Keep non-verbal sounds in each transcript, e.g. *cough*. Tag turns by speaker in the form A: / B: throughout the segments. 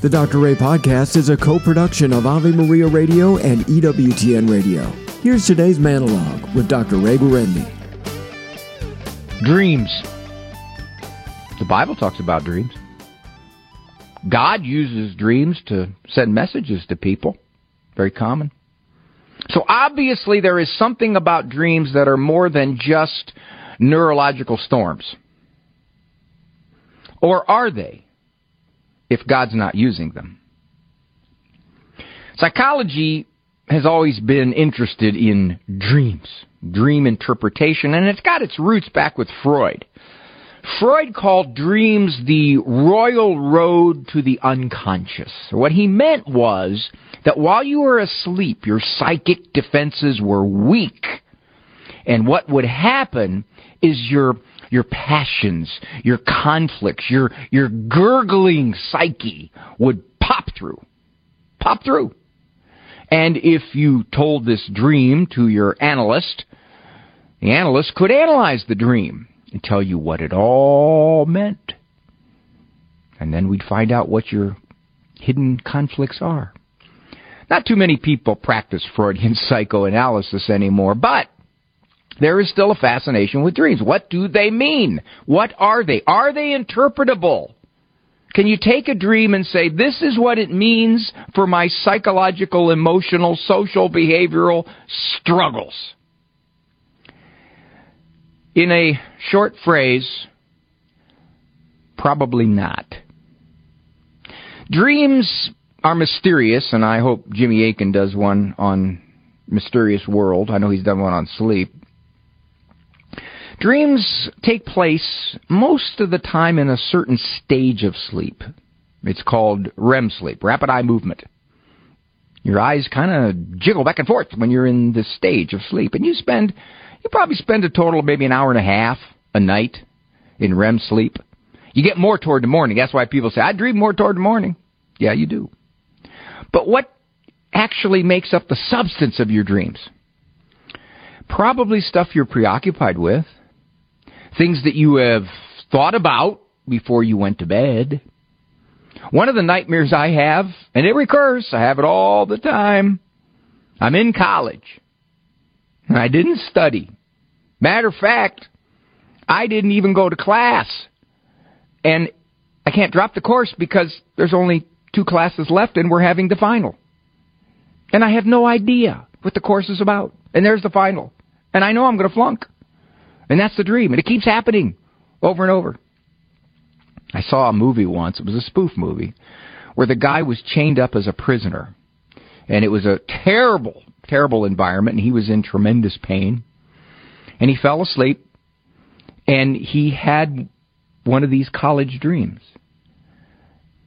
A: The Dr. Ray Podcast is a co production of Ave Maria Radio and EWTN Radio. Here's today's monologue with Dr. Ray Guarendi.
B: Dreams. The Bible talks about dreams. God uses dreams to send messages to people. Very common. So obviously, there is something about dreams that are more than just neurological storms. Or are they? If God's not using them. Psychology has always been interested in dreams, dream interpretation, and it's got its roots back with Freud. Freud called dreams the royal road to the unconscious. What he meant was that while you were asleep, your psychic defenses were weak. And what would happen is your your passions, your conflicts, your, your gurgling psyche would pop through. Pop through. And if you told this dream to your analyst, the analyst could analyze the dream and tell you what it all meant. And then we'd find out what your hidden conflicts are. Not too many people practice Freudian *laughs* psychoanalysis anymore, but there is still a fascination with dreams. What do they mean? What are they? Are they interpretable? Can you take a dream and say, this is what it means for my psychological, emotional, social, behavioral struggles? In a short phrase, probably not. Dreams are mysterious, and I hope Jimmy Akin does one on Mysterious World. I know he's done one on sleep. Dreams take place most of the time in a certain stage of sleep. It's called REM sleep, rapid eye movement. Your eyes kind of jiggle back and forth when you're in this stage of sleep, and you spend, you probably spend a total of maybe an hour and a half a night in REM sleep. You get more toward the morning. That's why people say, I dream more toward the morning. Yeah, you do. But what actually makes up the substance of your dreams? Probably stuff you're preoccupied with things that you have thought about before you went to bed. One of the nightmares I have, and it recurs, I have it all the time. I'm in college. And I didn't study. Matter of fact, I didn't even go to class. And I can't drop the course because there's only two classes left and we're having the final. And I have no idea what the course is about. And there's the final. And I know I'm going to flunk. And that's the dream. And it keeps happening over and over. I saw a movie once, it was a spoof movie, where the guy was chained up as a prisoner. And it was a terrible, terrible environment, and he was in tremendous pain. And he fell asleep, and he had one of these college dreams.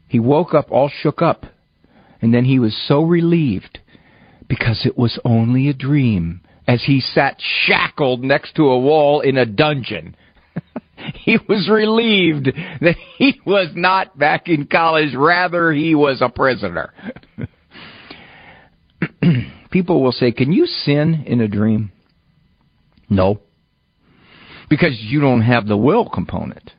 B: He woke up all shook up, and then he was so relieved because it was only a dream as he sat shackled next to a wall in a dungeon. *laughs* he was relieved that he was not back in college, rather, he was a prisoner. *clears throat* People will say, Can you sin in a dream? No. Because you don't have the will component.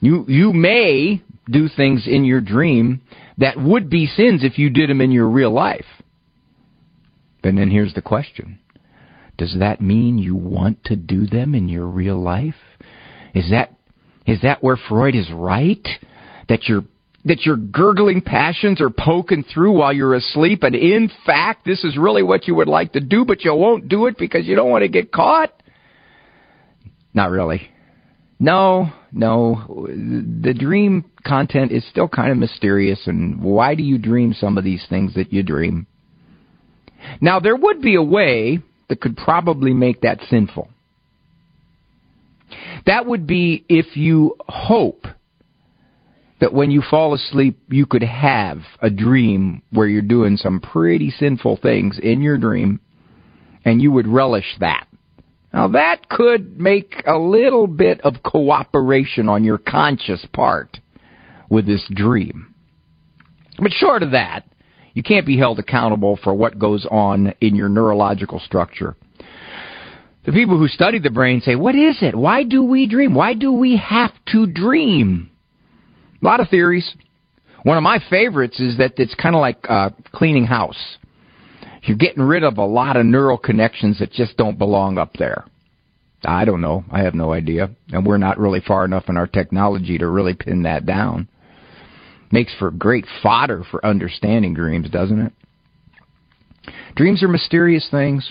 B: You, you may do things in your dream that would be sins if you did them in your real life. And then here's the question Does that mean you want to do them in your real life? Is that is that where Freud is right? That your that your gurgling passions are poking through while you're asleep, and in fact, this is really what you would like to do, but you won't do it because you don't want to get caught? Not really. No, no. The dream content is still kind of mysterious, and why do you dream some of these things that you dream? Now, there would be a way that could probably make that sinful. That would be if you hope that when you fall asleep, you could have a dream where you're doing some pretty sinful things in your dream, and you would relish that. Now, that could make a little bit of cooperation on your conscious part with this dream. But short of that, you can't be held accountable for what goes on in your neurological structure. The people who study the brain say, What is it? Why do we dream? Why do we have to dream? A lot of theories. One of my favorites is that it's kind of like uh, cleaning house. You're getting rid of a lot of neural connections that just don't belong up there. I don't know. I have no idea. And we're not really far enough in our technology to really pin that down. Makes for great fodder for understanding dreams, doesn't it? Dreams are mysterious things.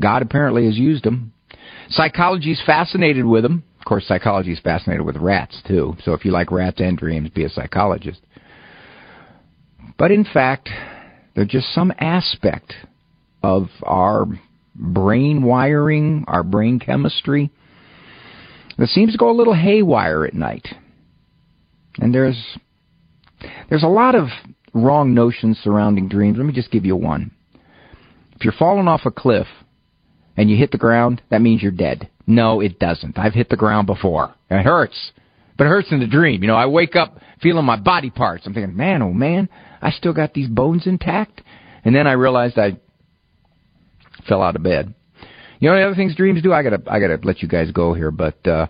B: God apparently has used them. Psychology is fascinated with them. Of course, psychology is fascinated with rats, too. So if you like rats and dreams, be a psychologist. But in fact, they're just some aspect of our brain wiring, our brain chemistry that seems to go a little haywire at night. And there's there's a lot of wrong notions surrounding dreams. Let me just give you one. If you're falling off a cliff and you hit the ground, that means you're dead. No, it doesn't. I've hit the ground before. It hurts. But it hurts in the dream. You know, I wake up feeling my body parts. I'm thinking, man, oh man, I still got these bones intact. And then I realized I fell out of bed. You know the other things dreams do? I gotta I gotta let you guys go here, but uh,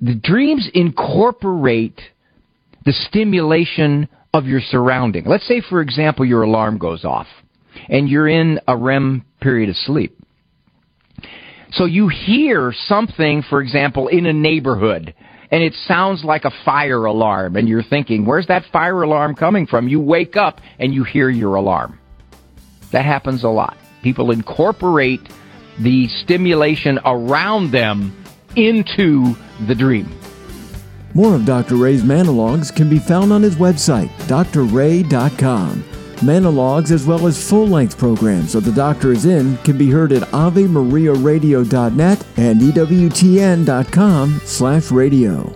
B: the dreams incorporate the stimulation of your surrounding. Let's say, for example, your alarm goes off, and you're in a REM period of sleep. So you hear something, for example, in a neighborhood, and it sounds like a fire alarm, and you're thinking, where's that fire alarm coming from? You wake up and you hear your alarm. That happens a lot. People incorporate the stimulation around them into the dream.
A: More of Dr. Ray's monologues can be found on his website, drray.com. Monologues as well as full-length programs of The Doctor is In can be heard at AveMariaRadio.net and EWTN.com slash radio.